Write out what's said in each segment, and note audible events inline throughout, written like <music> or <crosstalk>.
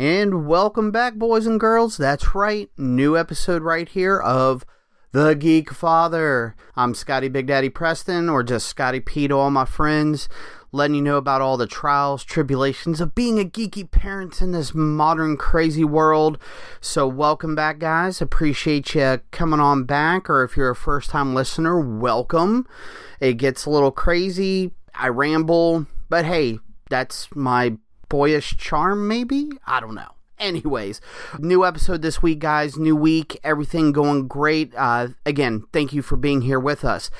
And welcome back, boys and girls. That's right, new episode right here of The Geek Father. I'm Scotty Big Daddy Preston, or just Scotty P to all my friends, letting you know about all the trials, tribulations of being a geeky parent in this modern crazy world. So, welcome back, guys. Appreciate you coming on back, or if you're a first time listener, welcome. It gets a little crazy. I ramble, but hey, that's my boyish charm, maybe? I don't know. Anyways, new episode this week, guys. New week. Everything going great. Uh, again, thank you for being here with us.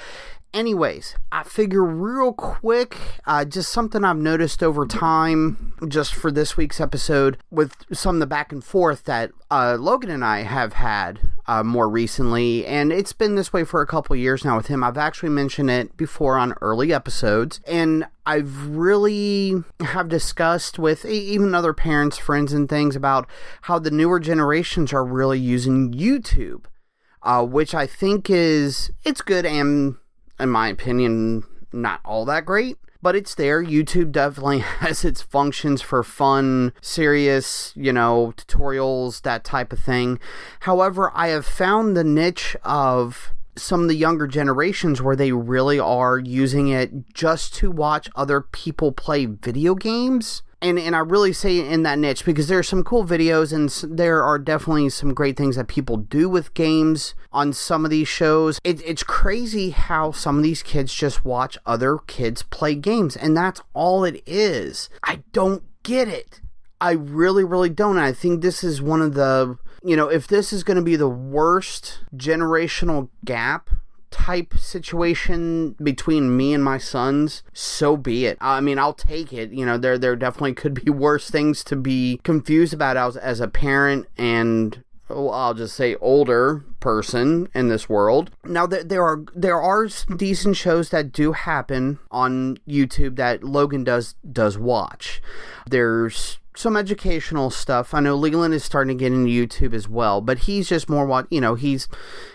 Anyways, I figure real quick, uh, just something I've noticed over time, just for this week's episode, with some of the back and forth that uh, Logan and I have had uh, more recently, and it's been this way for a couple years now with him. I've actually mentioned it before on early episodes, and I've really have discussed with even other parents, friends, and things about how the newer generations are really using YouTube, uh, which I think is it's good and in my opinion, not all that great. But it's there. YouTube definitely <laughs> has its functions for fun, serious, you know, tutorials, that type of thing. However, I have found the niche of some of the younger generations where they really are using it just to watch other people play video games and and I really say in that niche because there are some cool videos and there are definitely some great things that people do with games on some of these shows. It, it's crazy how some of these kids just watch other kids play games, and that's all it is. I don't get it. I really, really don't. I think this is one of the, you know, if this is going to be the worst generational gap type situation between me and my sons, so be it. I mean, I'll take it. You know, there there definitely could be worse things to be confused about as, as a parent and well, I'll just say older person in this world. Now there, there are there are decent shows that do happen on YouTube that Logan does does watch. There's some educational stuff. I know Leland is starting to get into YouTube as well, but he's just more what you know. He's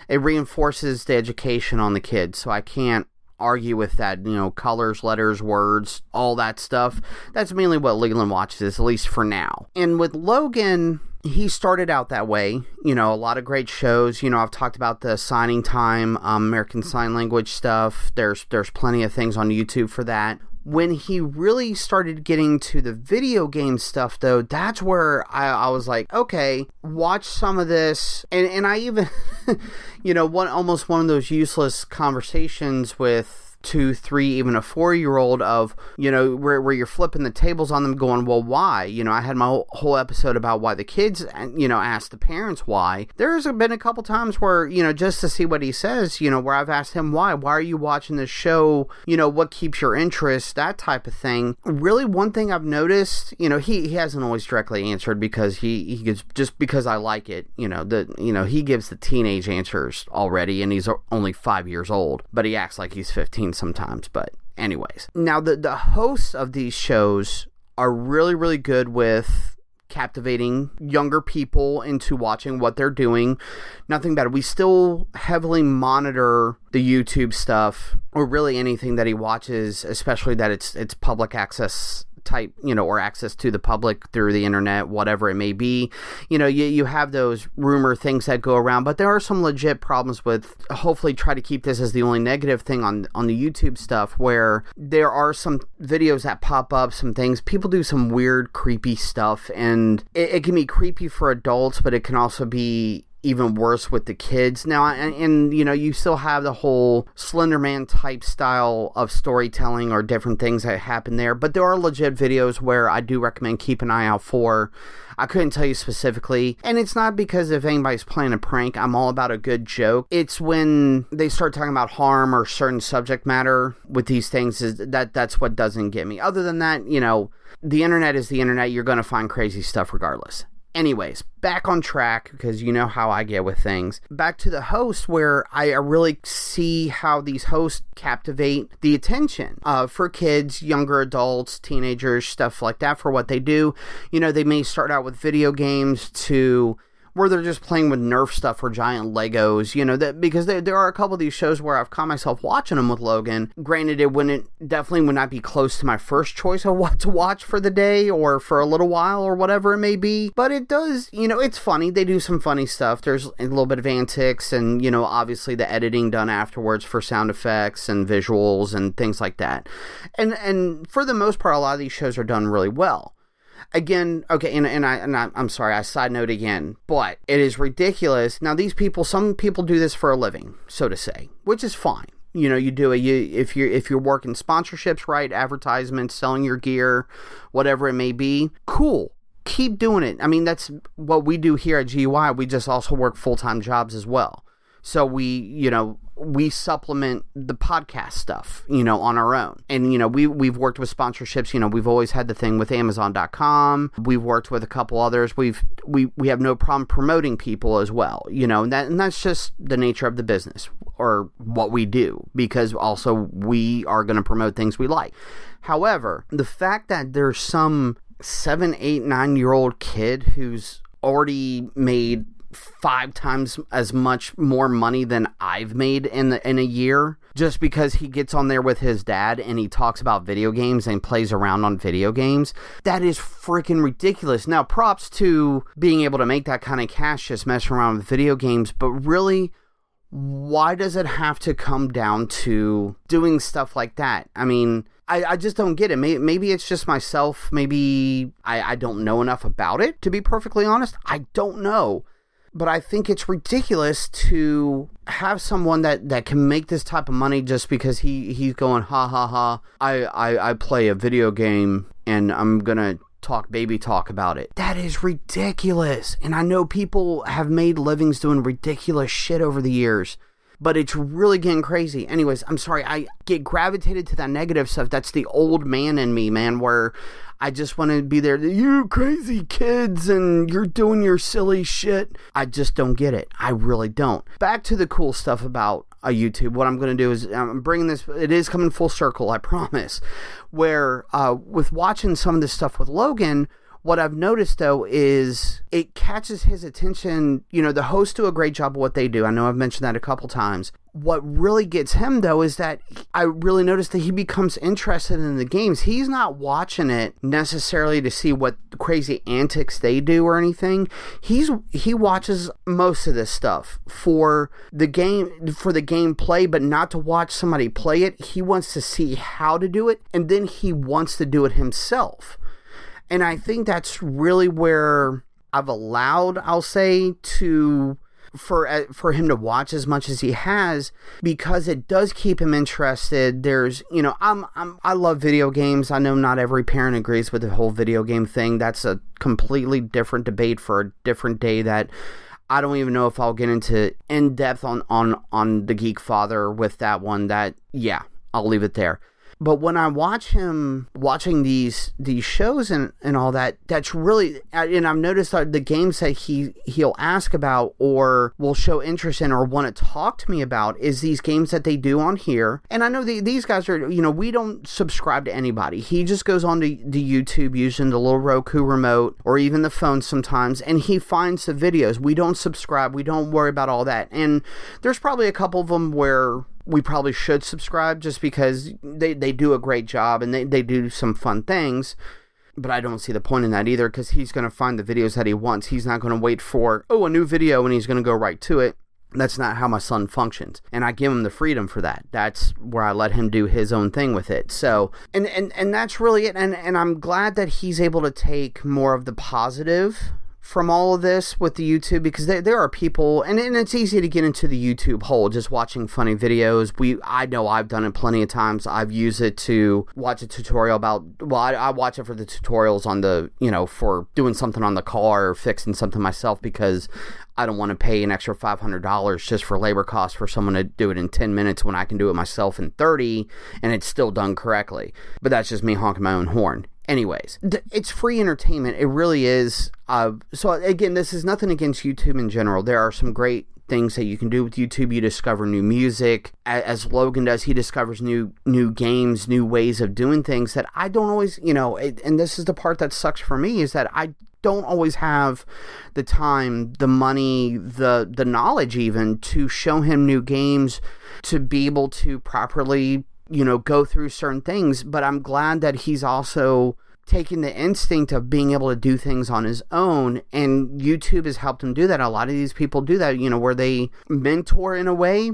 it reinforces the education on the kids, so I can't argue with that. You know, colors, letters, words, all that stuff. That's mainly what Leland watches, at least for now. And with Logan, he started out that way. You know, a lot of great shows. You know, I've talked about the signing time, um, American Sign Language stuff. There's there's plenty of things on YouTube for that when he really started getting to the video game stuff though that's where I, I, was like okay watch some of this. And, and i even <laughs> you know one almost one of those useless conversations with two, three, even a four year old of, you know, where, where you're flipping the tables on them going, well, why? You know, I had my whole episode about why the kids, you know, asked the parents why. There's been a couple times where, you know, just to see what he says, you know, where I've asked him why. Why are you watching this show? You know, what keeps your interest? That type of thing. Really, one thing I've noticed, you know, he, he hasn't always directly answered because he, he just because I like it, you know, the, you know, he gives the teenage answers already and he's only five years old, but he acts like he's 15 sometimes, but anyways. Now the the hosts of these shows are really really good with captivating younger people into watching what they're doing. Nothing bad. We still heavily monitor the YouTube stuff or really anything that he watches, especially that it's it's public access type, you know, or access to the public through the internet, whatever it may be. You know, you, you have those rumor things that go around, but there are some legit problems with hopefully try to keep this as the only negative thing on on the YouTube stuff where there are some videos that pop up, some things people do some weird creepy stuff and it, it can be creepy for adults, but it can also be even worse with the kids. Now and, and, you know you still have the whole slenderman type style of storytelling or different things that happen there but there are legit videos where i do recommend keep an eye out for. I couldn't tell you specifically and it's not because if anybody's playing a prank i'm all about a good joke. It's when they start talking about harm or certain subject matter with these things is that that's what doesn't get me. Other than that you know the internet is the internet. You're going to find crazy stuff regardless Anyways, back on track because you know how I get with things. Back to the host, where I really see how these hosts captivate the attention uh, for kids, younger adults, teenagers, stuff like that for what they do. You know, they may start out with video games to where they're just playing with Nerf stuff or giant Legos, you know, that because there, there are a couple of these shows where I've caught myself watching them with Logan. Granted, it wouldn't definitely would not be close to my first choice of <laughs> what to watch for the day or for a little while or whatever it may be, but it does, you know, it's funny. They do some funny stuff. There's a little bit of antics and, you know, obviously the editing done afterwards for sound effects and visuals and things like that. And and for the most part, a lot of these shows are done really well again, okay, and, and I and I, am sorry, I side note again, but it is ridiculous. Now these people, some people do this for a living, so to say, which is fine. You know, you do it. You if you're if you're working sponsorships, right, advertisements, selling your gear, whatever it may be, cool. Keep doing it. I mean, that's what we do here at GUI. We just also work full time jobs as well. So we, you know, we supplement the podcast stuff, you know, on our own. And, you know, we, we've worked with sponsorships, you know, we've always had the thing with Amazon.com. We've worked with a couple others. We've, we, we have no problem promoting people as well, you know, and, that, and that's just the nature of the business or what we do because also we are going to promote things we like. However, the fact that there's some seven, eight, nine year old kid who's already made five times as much more money than I've made in the, in a year just because he gets on there with his dad and he talks about video games and plays around on video games. That is freaking ridiculous. Now, props to being able to make that kind of cash just messing around with video games, but really why does it have to come down to doing stuff like that? I mean, I, I just don't get it. Maybe, maybe it's just myself. Maybe I, I don't know enough about it, to be perfectly honest. I don't know but I think it's ridiculous to have someone that, that can make this type of money just because he, he's going ha ha ha. I, I, I play a video game and I'm gonna talk baby talk about it. That is ridiculous. And I know people have made livings doing ridiculous shit over the years but it's really getting crazy. Anyways, I'm sorry. I get gravitated to that negative stuff. That's the old man in me, man, where I just want to be there. You crazy kids and you're doing your silly shit. I just don't get it. I really don't. Back to the cool stuff about a YouTube. What I'm going to do is I'm bringing this. It is coming full circle. I promise. Where uh, with watching some of this stuff with Logan what I've noticed though is it catches his attention. You know, the hosts do a great job of what they do. I know I've mentioned that a couple times. What really gets him though is that I really noticed that he becomes interested in the games. He's not watching it necessarily to see what crazy antics they do or anything. He's he watches most of this stuff for the game for the gameplay, but not to watch somebody play it. He wants to see how to do it and then he wants to do it himself. And I think that's really where I've allowed, I'll say, to for uh, for him to watch as much as he has because it does keep him interested. There's, you know, I'm I'm I love video games. I know not every parent agrees with the whole video game thing. That's a completely different debate for a different day that I don't even know if I'll get into in depth on on on the Geek Father with that one. That yeah, I'll leave it there. But when I watch him watching these these shows and, and all that, that's really and I've noticed that the games that he he'll ask about or will show interest in or want to talk to me about is these games that they do on here. And I know the, these guys are you know we don't subscribe to anybody. He just goes on to the YouTube using the little Roku remote or even the phone sometimes, and he finds the videos. We don't subscribe. We don't worry about all that. And there's probably a couple of them where we probably should subscribe just because they, they do a great job and they, they do some fun things. But I don't see the point in that either because he's going to find the videos that he wants. He's not going to wait for, oh, a new video and he's going to go right to it. That's not how my son functions. And I give him the freedom for that. That's where I let him do his own thing with it. So, and, and, and that's really it. And, and I'm glad that he's able to take more of the positive from all of this with the YouTube because there, there are people and, and it's easy to get into the YouTube hole just watching funny videos. We I know I've done it plenty of times. I've used it to watch a tutorial about well I, I watch it for the tutorials on the you know for doing something on the car or fixing something myself because I don't want to pay an extra $500 just for labor costs for someone to do it in 10 minutes when I can do it myself in 30 and it's still done correctly. But that's just me honking my own horn. Anyways, it's free entertainment. It really is. Uh, so again, this is nothing against YouTube in general. There are some great things that you can do with YouTube. You discover new music, as Logan does. He discovers new new games, new ways of doing things that I don't always, you know. It, and this is the part that sucks for me is that I don't always have the time, the money, the the knowledge even to show him new games to be able to properly, you know, go through certain things, but I'm glad that he's also taking the instinct of being able to do things on his own and YouTube has helped him do that. A lot of these people do that, you know, where they mentor in a way.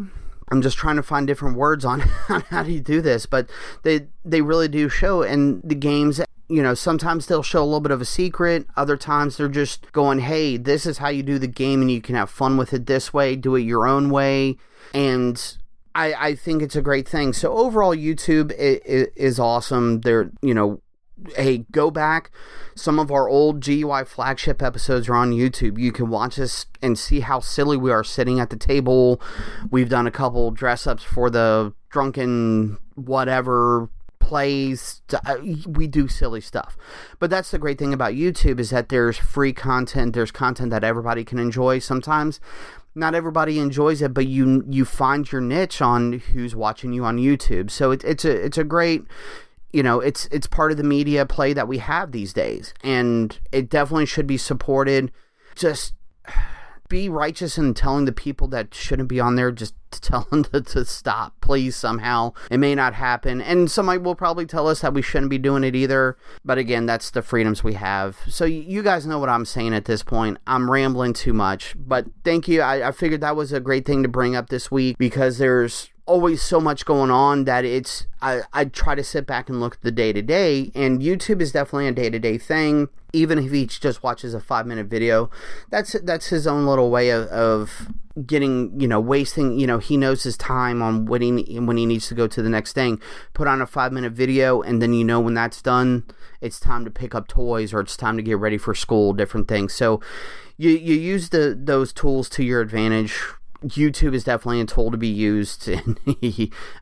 I'm just trying to find different words on, <laughs> on how do you do this, but they they really do show and the games you know, sometimes they'll show a little bit of a secret. Other times they're just going, hey, this is how you do the game and you can have fun with it this way, do it your own way. And I, I think it's a great thing. So overall, YouTube is awesome. They're, you know, hey, go back. Some of our old GUI flagship episodes are on YouTube. You can watch us and see how silly we are sitting at the table. We've done a couple dress ups for the drunken whatever plays uh, we do silly stuff but that's the great thing about youtube is that there's free content there's content that everybody can enjoy sometimes not everybody enjoys it but you you find your niche on who's watching you on youtube. So it, it's a it's a great you know it's it's part of the media play that we have these days. And it definitely should be supported. Just be righteous in telling the people that shouldn't be on there just to tell them <laughs> to, to stop please somehow. It may not happen. And somebody will probably tell us that we shouldn't be doing it either. But again that's the freedoms we have. So you guys know what i'm saying at this point. I'm rambling too much. But thank you. I, I figured that was a great thing to bring up this week because there's always so much going on that it's I, I try to sit back and look at the day to day and youtube is definitely a day to day thing even if he just watches a five minute video that's that's his own little way of, of getting you know wasting you know he knows his time on when he when he needs to go to the next thing. Put on a five minute video and then you know when that's done it's time to pick up toys or it's time to get ready for school different things. So you you use the those tools to your advantage YouTube is definitely a tool to be used. <laughs> And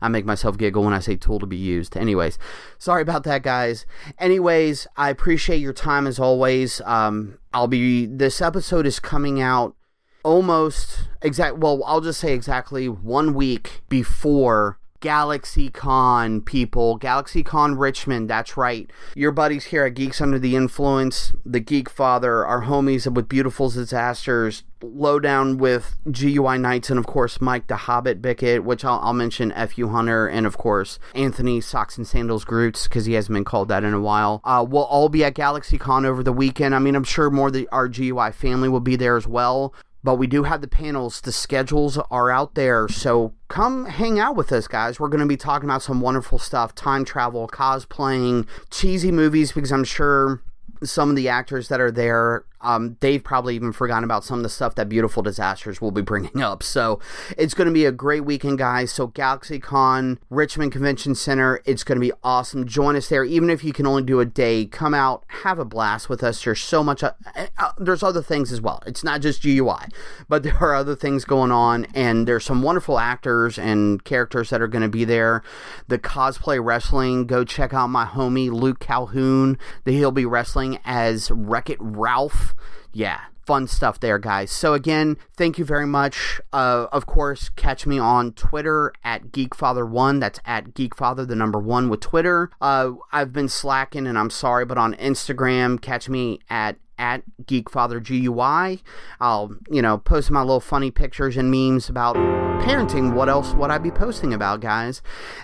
I make myself giggle when I say tool to be used. Anyways, sorry about that, guys. Anyways, I appreciate your time as always. Um, I'll be, this episode is coming out almost exact, well, I'll just say exactly one week before GalaxyCon people, GalaxyCon Richmond, that's right. Your buddies here at Geeks Under the Influence, the Geek Father, our homies with Beautiful Disasters, Lowdown with GUI Knights, and of course Mike the Hobbit Bickett, which I'll, I'll mention FU Hunter, and of course Anthony Socks and Sandals Groots, because he hasn't been called that in a while. Uh, we'll all be at GalaxyCon over the weekend. I mean, I'm sure more of the our GUI family will be there as well but we do have the panels. The schedules are out there. So come hang out with us, guys. We're going to be talking about some wonderful stuff time travel, cosplaying, cheesy movies, because I'm sure some of the actors that are there um, they've probably even forgotten about some of the stuff that Beautiful Disasters will be bringing up. So it's going to be a great weekend, guys. So GalaxyCon, Richmond Convention Center, it's going to be awesome. Join us there, even if you can only do a day. Come out, have a blast with us. There's so much. Uh, uh, there's other things as well. It's not just GUI, but <laughs> there are other things going on, and there's some wonderful actors and characters that are going to be there. The cosplay wrestling. Go check out my homie Luke Calhoun. That he'll be wrestling as Wreck It Ralph yeah, fun stuff there, guys. So, again, thank you very much. Uh, of course, catch me on Twitter at GeekFather1. That's at GeekFather, the number one with Twitter. Uh, I've been slacking and I'm sorry, but on Instagram, catch me at at GeekFatherGUI. I'll, you know, post my little funny pictures and memes about parenting. What else would I be posting about, guys?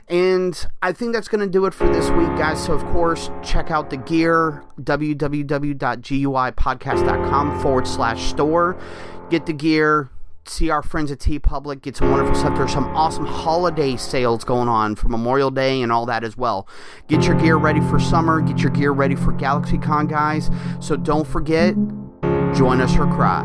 And I think that's going to do it for this week, guys. So, of course, check out the gear www.guipodcast.com forward slash store. Get the gear, see our friends at T TeePublic, get some wonderful stuff. There's some awesome holiday sales going on for Memorial Day and all that as well. Get your gear ready for summer, get your gear ready for GalaxyCon, guys. So don't forget, join us or cry.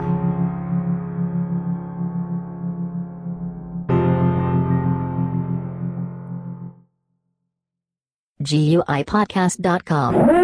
GUIPodcast.com